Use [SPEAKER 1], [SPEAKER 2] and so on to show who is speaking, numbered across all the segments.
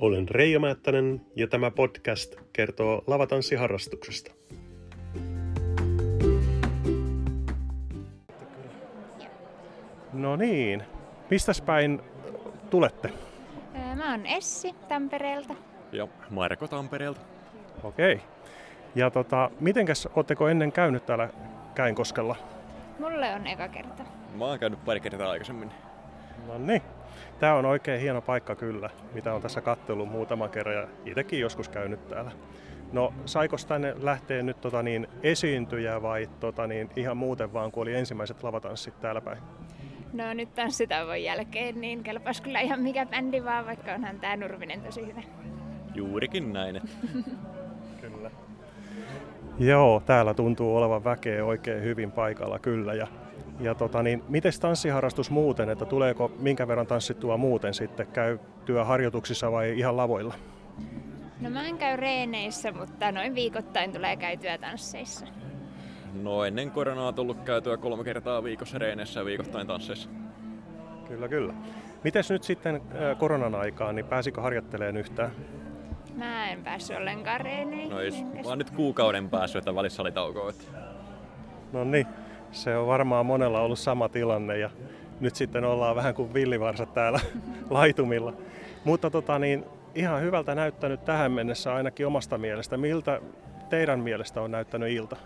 [SPEAKER 1] Olen Reijo Määttänen ja tämä podcast kertoo lavatanssiharrastuksesta. No niin, mistäs päin tulette?
[SPEAKER 2] Mä oon Essi Tampereelta.
[SPEAKER 3] Ja Marko Tampereelta.
[SPEAKER 1] Okei. Ja tota, mitenkäs, ootteko ennen käynyt täällä Käinkoskella?
[SPEAKER 2] Mulle on eka kerta.
[SPEAKER 3] Mä oon käynyt pari kertaa aikaisemmin.
[SPEAKER 1] No niin. Tämä on oikein hieno paikka kyllä, mitä on tässä kattellut muutama kerran ja itsekin joskus käynyt täällä. No saiko tänne lähteä nyt tota niin, esiintyjä vai tota niin, ihan muuten vaan, kun oli ensimmäiset lavatanssit täällä päin?
[SPEAKER 2] No nyt tanssitauon jälkeen, niin kelpas kyllä ihan mikä bändi vaan, vaikka onhan tää Nurminen tosi hyvä.
[SPEAKER 3] Juurikin näin.
[SPEAKER 1] kyllä. Joo, täällä tuntuu olevan väkeä oikein hyvin paikalla kyllä. Ja, ja tota niin, miten tanssiharrastus muuten, että tuleeko minkä verran tanssittua muuten sitten? Käy työharjoituksissa vai ihan lavoilla?
[SPEAKER 2] No mä en käy reeneissä, mutta noin viikoittain tulee käytyä tansseissa.
[SPEAKER 3] No ennen koronaa on tullut käytyä kolme kertaa viikossa reeneissä ja viikoittain tansseissa.
[SPEAKER 1] Kyllä, kyllä. Mites nyt sitten koronan aikaan, niin pääsikö harjoittelemaan yhtään?
[SPEAKER 2] Mä en päässyt ollenkaan reeneihin.
[SPEAKER 3] No ei, mä oon nyt kuukauden päässyt, että välissä oli tauko.
[SPEAKER 1] No niin, se on varmaan monella ollut sama tilanne ja nyt sitten ollaan vähän kuin villivarsat täällä laitumilla. Mutta tota niin, ihan hyvältä näyttänyt tähän mennessä ainakin omasta mielestä. Miltä teidän mielestä on näyttänyt ilta?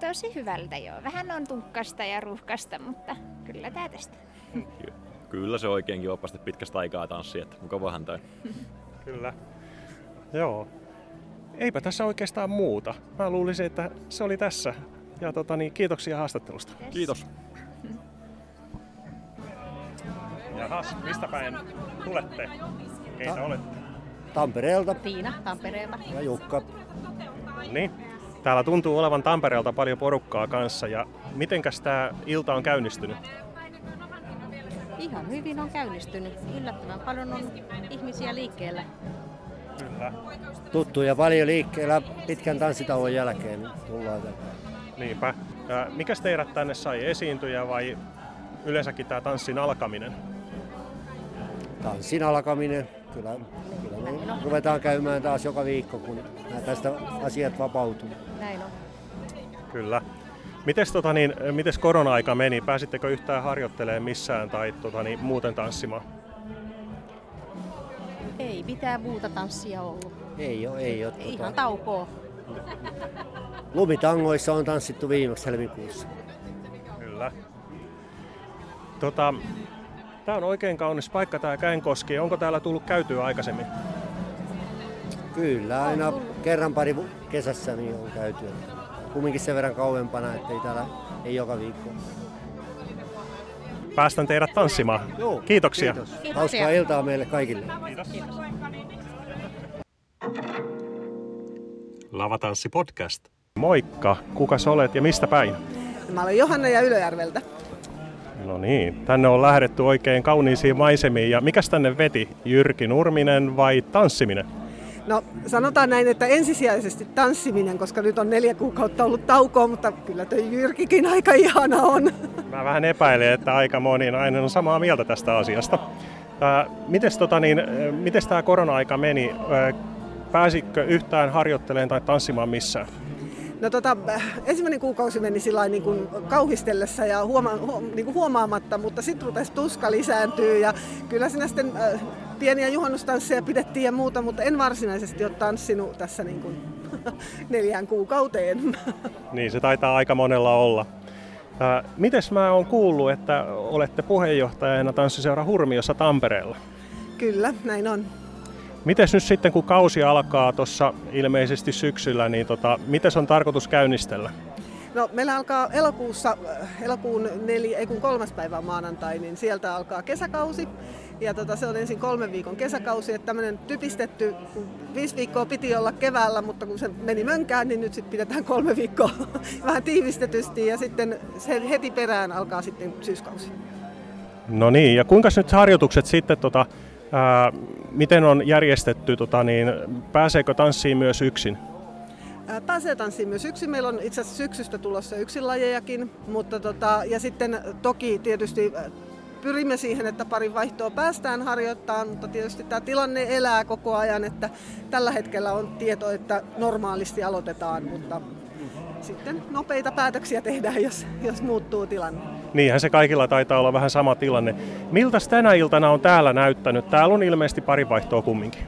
[SPEAKER 2] Tosi hyvältä joo. Vähän on tukkasta ja ruuhkasta, mutta kyllä tää tästä.
[SPEAKER 3] Kyllä se oikeinkin opasti pitkästä aikaa tanssi, että mukavahan toi.
[SPEAKER 1] Kyllä. Joo. Eipä tässä oikeastaan muuta. Mä luulisin, että se oli tässä. Ja tota, niin, kiitoksia haastattelusta.
[SPEAKER 3] Yes. Kiitos.
[SPEAKER 1] Jahas, mistä päin tulette? Keitä Ta- olette?
[SPEAKER 4] Tampereelta.
[SPEAKER 5] Tiina Tampereelta.
[SPEAKER 4] Ja Jukka.
[SPEAKER 1] Niin. Täällä tuntuu olevan Tampereelta paljon porukkaa kanssa. Ja mitenkäs tämä ilta on käynnistynyt?
[SPEAKER 5] Ihan hyvin on käynnistynyt. Yllättävän paljon on ihmisiä liikkeellä.
[SPEAKER 1] Kyllä.
[SPEAKER 4] Tuttuja paljon liikkeellä pitkän tanssitauon jälkeen tullaan tänne.
[SPEAKER 1] Niinpä. Ja mikäs teidät tänne sai esiintyjä vai yleensäkin tämä tanssin alkaminen?
[SPEAKER 4] Tanssin alkaminen. Kyllä, kyllä me ruvetaan käymään taas joka viikko, kun tästä asiat vapautuu.
[SPEAKER 5] Näin on.
[SPEAKER 1] Kyllä. Mites, tota niin, mites korona-aika meni? Pääsittekö yhtään harjoittelemaan missään tai tota niin, muuten tanssimaan?
[SPEAKER 5] Ei mitään muuta tanssia ollut.
[SPEAKER 4] Ei ole, ei ole.
[SPEAKER 5] Ihan tota... taukoa.
[SPEAKER 4] Lumitangoissa on tanssittu viimeksi helmikuussa.
[SPEAKER 1] Kyllä. Tota, Tämä on oikein kaunis paikka tämä Käenkoski. Onko täällä tullut käytyä aikaisemmin?
[SPEAKER 4] Kyllä, aina kerran pari kesässä niin on käyty. Kumminkin sen verran kauempana, että ei täällä ei joka viikko.
[SPEAKER 1] Päästän teidät tanssimaan.
[SPEAKER 4] Joo,
[SPEAKER 1] Kiitoksia.
[SPEAKER 4] Kiitos. Hauskaa iltaa meille kaikille.
[SPEAKER 1] Kiitos. Kiitos. Lavatanssi podcast. Moikka, kuka olet ja mistä päin?
[SPEAKER 6] Mä olen Johanna ja Ylöjärveltä.
[SPEAKER 1] No niin, tänne on lähdetty oikein kauniisiin maisemiin. Ja mikäs tänne veti? Jyrki Nurminen vai tanssiminen?
[SPEAKER 6] No sanotaan näin, että ensisijaisesti tanssiminen, koska nyt on neljä kuukautta ollut taukoa, mutta kyllä tuo Jyrkikin aika ihana on.
[SPEAKER 1] Mä vähän epäilen, että aika moni nainen on samaa mieltä tästä asiasta. mites, tota niin, mites tämä korona-aika meni? Pääsitkö yhtään harjoittelemaan tai tanssimaan missään?
[SPEAKER 6] No tota, ensimmäinen kuukausi meni sillä niin kuin kauhistellessa ja huoma, huom, niin kuin huomaamatta, mutta sitten rupesi tuska lisääntyä ja kyllä siinä sitten äh, pieniä juhannustansseja pidettiin ja muuta, mutta en varsinaisesti ole tanssinut tässä niin kuin neljään kuukauteen.
[SPEAKER 1] Niin, se taitaa aika monella olla. Äh, mites mä oon kuullut, että olette puheenjohtajana tanssiseura Hurmiossa Tampereella?
[SPEAKER 6] Kyllä, näin on.
[SPEAKER 1] Mites nyt sitten, kun kausi alkaa tuossa ilmeisesti syksyllä, niin tota, miten on tarkoitus käynnistellä?
[SPEAKER 6] No, meillä alkaa elokuussa, äh, elokuun neljä, ei kun kolmas päivä maanantai, niin sieltä alkaa kesäkausi. Ja tota, se on ensin kolmen viikon kesäkausi, että tämmöinen typistetty, kun viisi viikkoa piti olla keväällä, mutta kun se meni mönkään, niin nyt sitten pidetään kolme viikkoa vähän tiivistetysti ja sitten se heti perään alkaa sitten syyskausi.
[SPEAKER 1] No niin, ja kuinka nyt harjoitukset sitten tota, Ää, miten on järjestetty, tota, niin, pääseekö tanssiin myös yksin?
[SPEAKER 6] Pääsee tanssiin myös yksin. Meillä on itse asiassa syksystä tulossa yksin lajejakin, mutta tota, ja sitten toki tietysti pyrimme siihen, että parin vaihtoa päästään harjoittamaan, mutta tietysti tämä tilanne elää koko ajan, että tällä hetkellä on tieto, että normaalisti aloitetaan, mutta sitten nopeita päätöksiä tehdään, jos, jos muuttuu tilanne.
[SPEAKER 1] Niinhän se kaikilla taitaa olla vähän sama tilanne. Miltä tänä iltana on täällä näyttänyt? Täällä on ilmeisesti pari vaihtoa kumminkin.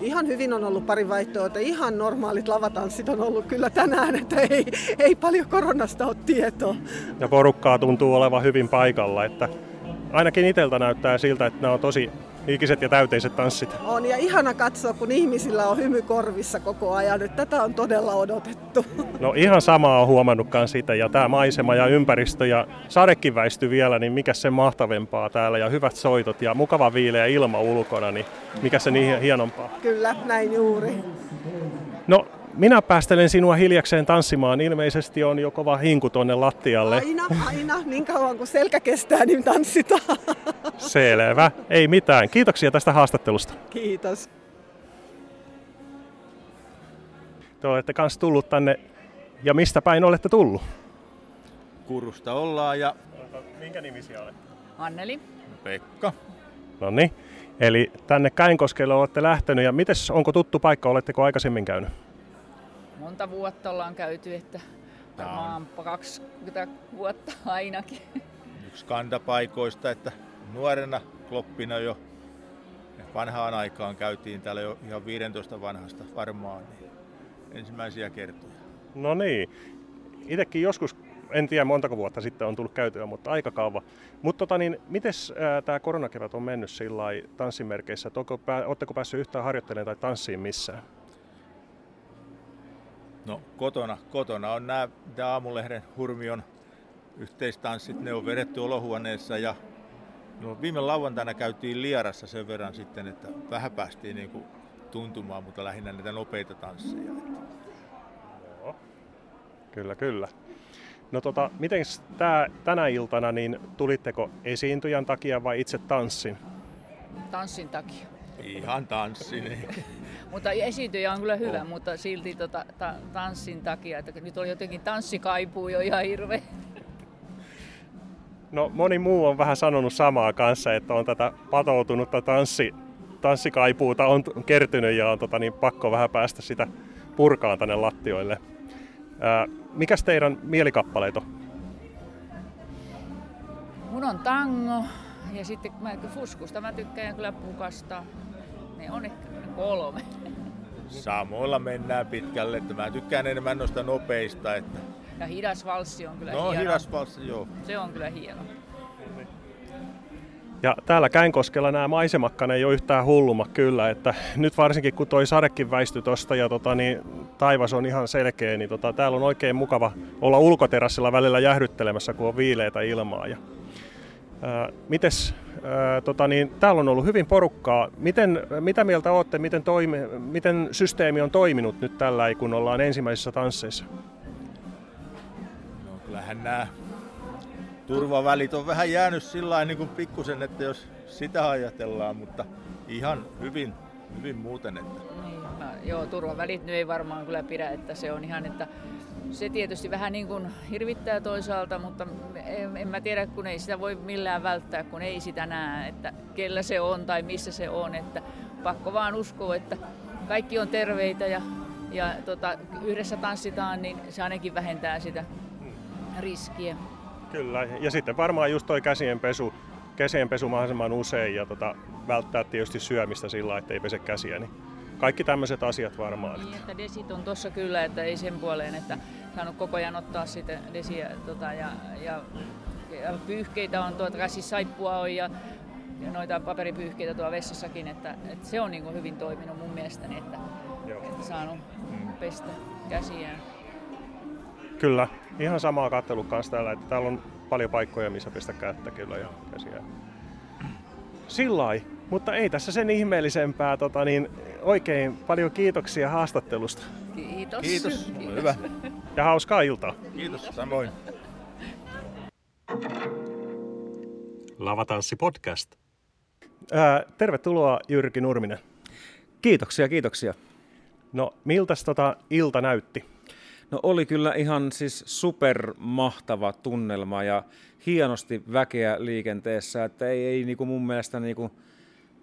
[SPEAKER 6] Ihan hyvin on ollut pari vaihtoa, että ihan normaalit lavatanssit on ollut kyllä tänään, että ei, ei paljon koronasta ole tietoa.
[SPEAKER 1] Ja porukkaa tuntuu olevan hyvin paikalla, että ainakin itseltä näyttää siltä, että nämä on tosi ikiset ja täyteiset tanssit.
[SPEAKER 6] On ja ihana katsoa, kun ihmisillä on hymy korvissa koko ajan, että tätä on todella odotettu.
[SPEAKER 1] No ihan samaa on huomannutkaan sitä ja tämä maisema ja ympäristö ja sadekin väisty vielä, niin mikä se mahtavempaa täällä ja hyvät soitot ja mukava viileä ilma ulkona, niin mikä se niin hienompaa.
[SPEAKER 6] Kyllä, näin juuri.
[SPEAKER 1] No minä päästelen sinua hiljakseen tanssimaan. Ilmeisesti on jo kova hinku tuonne lattialle.
[SPEAKER 6] Aina, aina. Niin kauan kuin selkä kestää, niin tanssitaan.
[SPEAKER 1] Selvä. Ei mitään. Kiitoksia tästä haastattelusta.
[SPEAKER 6] Kiitos.
[SPEAKER 1] Te olette kans tullut tänne. Ja mistä päin olette tullut?
[SPEAKER 7] Kurusta ollaan ja
[SPEAKER 1] Minkä nimisiä olette?
[SPEAKER 8] Anneli.
[SPEAKER 7] Pekka.
[SPEAKER 1] No niin. Eli tänne Käinkoskelle olette lähtenyt. Ja mites, onko tuttu paikka? Oletteko aikaisemmin käynyt?
[SPEAKER 8] Monta vuotta ollaan käyty, että varmaan 20 vuotta ainakin.
[SPEAKER 7] yksi kantapaikoista, että nuorena kloppina jo vanhaan aikaan käytiin täällä jo ihan 15 vanhasta varmaan niin ensimmäisiä kertoja.
[SPEAKER 1] No niin. Itekin joskus, en tiedä montako vuotta sitten on tullut käytyä, mutta aika kauan. Mutta tota, niin, miten tämä koronakevät on mennyt sillä lailla tanssimerkeissä? Oletteko päässyt yhtään harjoittelemaan tai tanssiin missään?
[SPEAKER 7] No kotona, kotona on nämä mitä aamulehden hurmion yhteistanssit, ne on vedetty olohuoneessa ja no, viime lauantaina käytiin Liarassa sen verran sitten, että vähän päästiin niin kuin tuntumaan, mutta lähinnä näitä nopeita tansseja.
[SPEAKER 1] Kyllä, kyllä. No tota, miten tää, tänä iltana, niin tulitteko esiintyjän takia vai itse tanssin?
[SPEAKER 8] Tanssin takia.
[SPEAKER 7] Ihan tanssi.
[SPEAKER 8] Mutta esiintyjä on kyllä hyvä,
[SPEAKER 7] On.
[SPEAKER 8] mutta silti tota, ta, tanssin takia, että nyt oli jotenkin tanssikaipuu jo ihan hirveä.
[SPEAKER 1] No moni muu on vähän sanonut samaa kanssa, että on tätä patoutunutta tanssi, tanssikaipuuta on kertynyt ja on tota, niin pakko vähän päästä sitä purkaan tänne lattioille. Ää, mikäs teidän mielikappaleet on?
[SPEAKER 8] Mun on tango ja sitten mä, fuskusta mä tykkään kyllä pukasta. Ne on ehkä kolme.
[SPEAKER 7] Samoilla mennään pitkälle, että mä tykkään enemmän noista nopeista. Että...
[SPEAKER 8] Ja hidas valssi on kyllä
[SPEAKER 7] No
[SPEAKER 8] hieno.
[SPEAKER 7] hidas valssi, joo.
[SPEAKER 8] Se on kyllä hieno.
[SPEAKER 1] Ja täällä Käinkoskella nämä maisemakkaan ei ole yhtään hullummat kyllä, että nyt varsinkin kun toi sadekin väistyi tosta ja tota, niin taivas on ihan selkeä, niin tota, täällä on oikein mukava olla ulkoterassilla välillä jähdyttelemässä, kun on viileitä ilmaa. Ja, ää, mites, ää, tota, niin, täällä on ollut hyvin porukkaa. Miten, mitä mieltä olette, miten, toimi, miten systeemi on toiminut nyt tällä, kun ollaan ensimmäisissä tansseissa?
[SPEAKER 7] No kyllähän nämä turvavälit on vähän jäänyt sillä niin kuin pikkusen, että jos sitä ajatellaan, mutta ihan hyvin, hyvin muuten. Että
[SPEAKER 8] Niin, mä, joo, turvavälit nyt ei varmaan kyllä pidä, että se on ihan, että se tietysti vähän niin kuin hirvittää toisaalta, mutta en, en mä tiedä, kun ei sitä voi millään välttää, kun ei sitä näe, että kellä se on tai missä se on, että pakko vaan uskoa, että kaikki on terveitä ja, ja tota, yhdessä tanssitaan, niin se ainakin vähentää sitä riskiä.
[SPEAKER 1] Kyllä, ja sitten varmaan just toi käsienpesu, käsienpesu mahdollisimman usein ja tota, välttää tietysti syömistä sillä että ei pese käsiä, niin kaikki tämmöiset asiat varmaan.
[SPEAKER 8] Niin, että desit on tossa kyllä, että ei sen puoleen, että saanut koko ajan ottaa sitä desiä tota, ja, ja, ja, pyyhkeitä on tuota, siis saippua on ja, ja noita paperipyyhkeitä tuolla vessassakin, että, että se on niin kuin hyvin toiminut mun mielestäni, että,
[SPEAKER 1] Joo.
[SPEAKER 8] että saanut pestä käsiään.
[SPEAKER 1] Kyllä, ihan samaa kattelu kanssa täällä, että täällä on paljon paikkoja, missä pestä kättä kyllä ja käsiä. Sillai, mutta ei tässä sen ihmeellisempää. Tota, niin oikein paljon kiitoksia haastattelusta
[SPEAKER 8] Kiitos.
[SPEAKER 7] kiitos, hyvä.
[SPEAKER 1] ja hauskaa iltaa.
[SPEAKER 7] Kiitos, samoin.
[SPEAKER 1] Lavatanssi podcast. Ää, tervetuloa Jyrki Nurminen.
[SPEAKER 9] Kiitoksia, kiitoksia.
[SPEAKER 1] No, miltäs tota ilta näytti?
[SPEAKER 9] No oli kyllä ihan siis supermahtava tunnelma ja hienosti väkeä liikenteessä, että ei, ei niin kuin mun mielestä niin kuin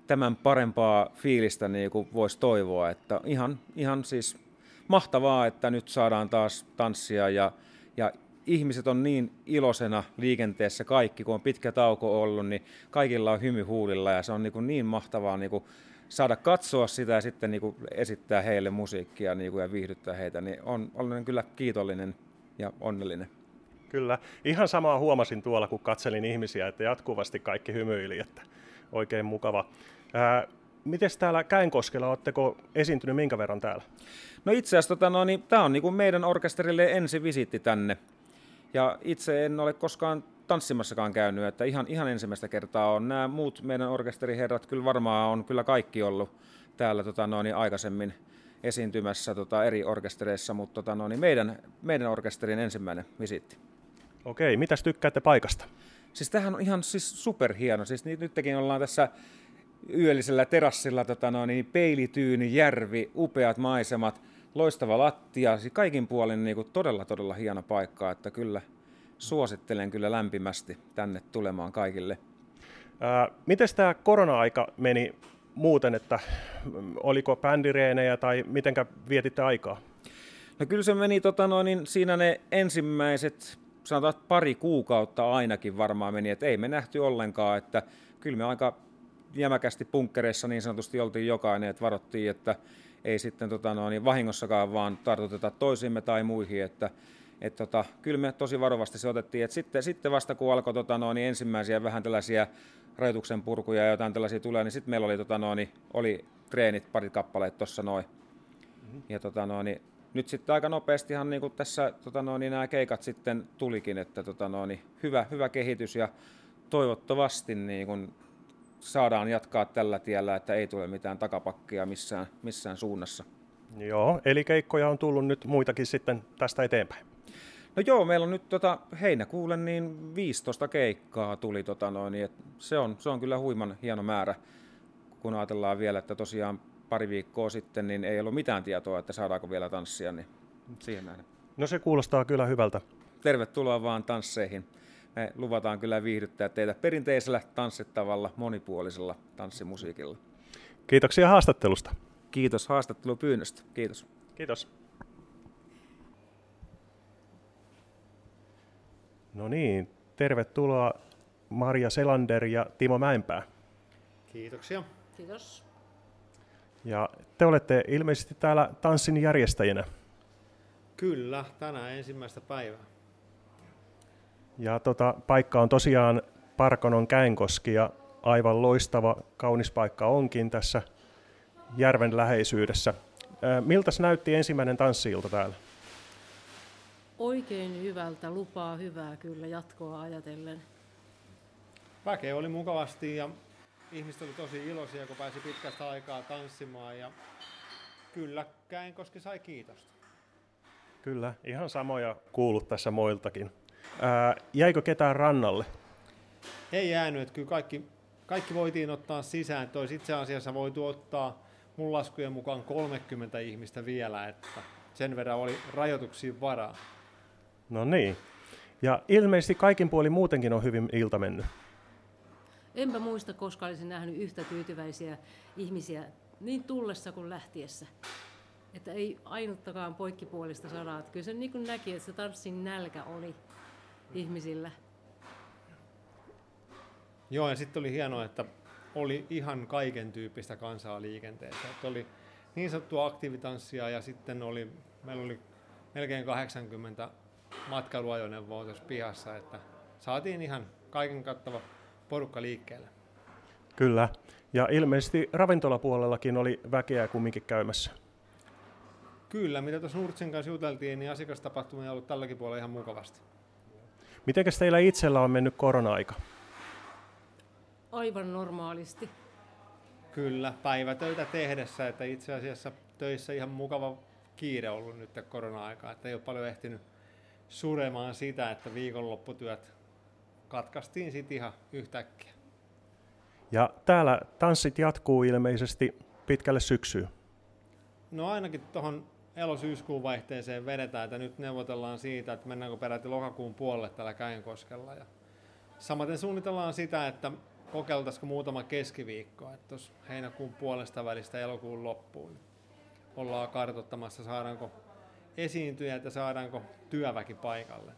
[SPEAKER 9] tämän parempaa fiilistä niin kuin voisi toivoa, että ihan, ihan siis mahtavaa, että nyt saadaan taas tanssia ja, ja ihmiset on niin iloisena liikenteessä kaikki, kun on pitkä tauko ollut, niin kaikilla on hymy huulilla ja se on niin, kuin niin mahtavaa niin kuin saada katsoa sitä ja sitten niin kuin esittää heille musiikkia niin kuin ja viihdyttää heitä, niin on, olen kyllä kiitollinen ja onnellinen.
[SPEAKER 1] Kyllä. Ihan samaa huomasin tuolla, kun katselin ihmisiä, että jatkuvasti kaikki hymyili, että oikein mukava. Ää, Miten täällä Käenkoskella, oletteko esiintynyt minkä verran täällä?
[SPEAKER 9] No itse asiassa tota, no, niin, tämä on niin meidän orkesterille ensi visitti tänne. Ja itse en ole koskaan tanssimassakaan käynyt, että ihan, ihan ensimmäistä kertaa on. Nämä muut meidän orkesteriherrat kyllä varmaan on kyllä kaikki ollut täällä tota, no, niin aikaisemmin esiintymässä tota, eri orkestereissa, mutta tota, no, niin meidän, meidän orkesterin ensimmäinen visitti.
[SPEAKER 1] Okei, mitäs tykkäätte paikasta?
[SPEAKER 9] Siis tämähän on ihan siis superhieno. Siis nytkin ollaan tässä yöllisellä terassilla tota no, niin peilityyni, järvi, upeat maisemat, loistava lattia, siis kaikin puolin niin kuin todella todella hieno paikka, että kyllä suosittelen kyllä lämpimästi tänne tulemaan kaikille.
[SPEAKER 1] Ää, miten tämä korona-aika meni muuten, että oliko bändireenejä tai mitenkä vietitte aikaa?
[SPEAKER 9] No kyllä se meni tota noin, niin siinä ne ensimmäiset, sanotaan pari kuukautta ainakin varmaan meni, että ei me nähty ollenkaan, että kyllä me aika jämäkästi punkkereissa niin sanotusti oltiin jokainen, että varottiin, että ei sitten tota, no, niin vahingossakaan vaan tartuteta toisimme tai muihin, että et, tota, kyllä me tosi varovasti se otettiin, että sitten, sitten vasta kun alkoi tota, no, niin ensimmäisiä vähän tällaisia rajoituksen purkuja ja jotain tällaisia tulee, niin sitten meillä oli, tota, no, niin, oli treenit, parit kappaleet tuossa noin. Mm-hmm. Ja tota, no, niin, nyt sitten aika nopeastihan niin tässä tota, no, niin nämä keikat sitten tulikin, että tota, no, niin, hyvä, hyvä kehitys ja toivottavasti niin kun saadaan jatkaa tällä tiellä, että ei tule mitään takapakkia missään, missään suunnassa.
[SPEAKER 1] Joo, eli keikkoja on tullut nyt muitakin sitten tästä eteenpäin.
[SPEAKER 9] No joo, meillä on nyt tota, heinäkuulle niin 15 keikkaa tuli, tota noin, niin se, on, se on kyllä huiman hieno määrä, kun ajatellaan vielä, että tosiaan pari viikkoa sitten niin ei ollut mitään tietoa, että saadaanko vielä tanssia, niin siihen näin.
[SPEAKER 1] No se kuulostaa kyllä hyvältä.
[SPEAKER 9] Tervetuloa vaan tansseihin me luvataan kyllä viihdyttää teitä perinteisellä tanssittavalla, monipuolisella tanssimusiikilla.
[SPEAKER 1] Kiitoksia haastattelusta.
[SPEAKER 9] Kiitos haastattelupyynnöstä. Kiitos.
[SPEAKER 1] Kiitos. No niin, tervetuloa Maria Selander ja Timo Mäenpää.
[SPEAKER 10] Kiitoksia.
[SPEAKER 5] Kiitos.
[SPEAKER 1] Ja te olette ilmeisesti täällä tanssin järjestäjinä.
[SPEAKER 10] Kyllä, tänään ensimmäistä päivää.
[SPEAKER 1] Ja tota, paikka on tosiaan Parkonon Käenkoski ja aivan loistava, kaunis paikka onkin tässä järven läheisyydessä. Miltä näytti ensimmäinen tanssiilta täällä?
[SPEAKER 5] Oikein hyvältä, lupaa hyvää kyllä jatkoa ajatellen.
[SPEAKER 10] Väkeä oli mukavasti ja ihmiset oli tosi iloisia, kun pääsi pitkästä aikaa tanssimaan ja kyllä Käenkoski sai kiitosta.
[SPEAKER 1] Kyllä, ihan samoja kuulut tässä moiltakin. Ää, jäikö ketään rannalle?
[SPEAKER 10] Ei jäänyt, että kyllä kaikki, kaikki voitiin ottaa sisään. Että olisi itse asiassa voitu ottaa mun laskujen mukaan 30 ihmistä vielä, että sen verran oli rajoituksiin varaa.
[SPEAKER 1] No niin. Ja ilmeisesti kaikin puoli muutenkin on hyvin ilta mennyt.
[SPEAKER 5] Enpä muista, koska olisin nähnyt yhtä tyytyväisiä ihmisiä niin tullessa kuin lähtiessä. Että ei ainuttakaan poikkipuolista sanaa. Kyllä se niin kuin näki, että se tanssin nälkä oli ihmisillä.
[SPEAKER 10] Joo, ja sitten oli hienoa, että oli ihan kaiken tyyppistä kansaa liikenteessä. Että oli niin sanottua aktiivitanssia ja sitten oli, meillä oli melkein 80 matkailuajoneuvoa tuossa pihassa, että saatiin ihan kaiken kattava porukka liikkeelle.
[SPEAKER 1] Kyllä, ja ilmeisesti ravintolapuolellakin oli väkeä kumminkin käymässä.
[SPEAKER 10] Kyllä, mitä tuossa Nurtsin kanssa juteltiin, niin asiakastapahtumia on ollut tälläkin puolella ihan mukavasti.
[SPEAKER 1] Mitenkäs teillä itsellä on mennyt korona-aika?
[SPEAKER 5] Aivan normaalisti.
[SPEAKER 10] Kyllä, päivätöitä tehdessä, että itse asiassa töissä ihan mukava kiire ollut nyt korona-aikaa, että ei ole paljon ehtinyt suremaan sitä, että viikonlopputyöt katkaistiin sitten ihan yhtäkkiä.
[SPEAKER 1] Ja täällä tanssit jatkuu ilmeisesti pitkälle syksyyn.
[SPEAKER 10] No ainakin tuohon elosyyskuun vaihteeseen vedetään, että nyt neuvotellaan siitä, että mennäänkö peräti lokakuun puolelle tällä Käenkoskella. Ja samaten suunnitellaan sitä, että kokeiltaisiko muutama keskiviikko, että tuossa heinäkuun puolesta välistä elokuun loppuun niin ollaan kartoittamassa, saadaanko esiintyjät ja saadaanko työväki paikalle.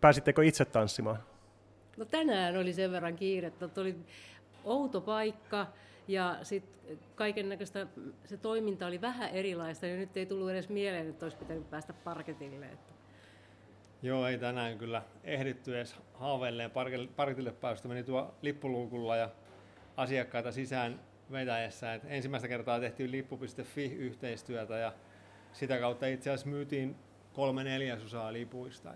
[SPEAKER 1] Pääsittekö itse tanssimaan?
[SPEAKER 5] No tänään oli sen verran kiirettä, että oli outo paikka ja sitten kaiken näköistä, se toiminta oli vähän erilaista ja nyt ei tullut edes mieleen, että olisi pitänyt päästä parketille. Että.
[SPEAKER 10] Joo, ei tänään kyllä ehditty edes haaveilleen parketille päästä. Meni tuo lippuluukulla ja asiakkaita sisään vetäessä. Et ensimmäistä kertaa tehtiin lippu.fi-yhteistyötä ja sitä kautta itse asiassa myytiin kolme neljäsosaa lipuista.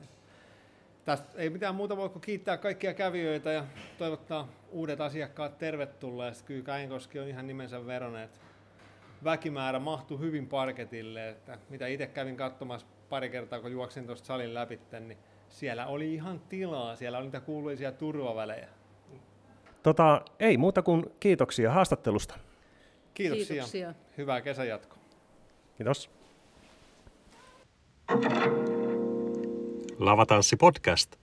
[SPEAKER 10] Tästä ei mitään muuta voi kuin kiittää kaikkia kävijöitä ja toivottaa uudet asiakkaat tervetulleet. Kyllä Käinkoski on ihan nimensä veroneet. Väkimäärä mahtui hyvin parketille, että mitä itse kävin katsomassa pari kertaa, kun juoksin tuosta salin läpi, niin siellä oli ihan tilaa, siellä oli niitä kuuluisia turvavälejä.
[SPEAKER 1] Tota, ei muuta kuin kiitoksia haastattelusta.
[SPEAKER 10] Kiitoksia. kiitoksia. Hyvää kesäjatkoa.
[SPEAKER 1] Kiitos. Lavatanssi podcast.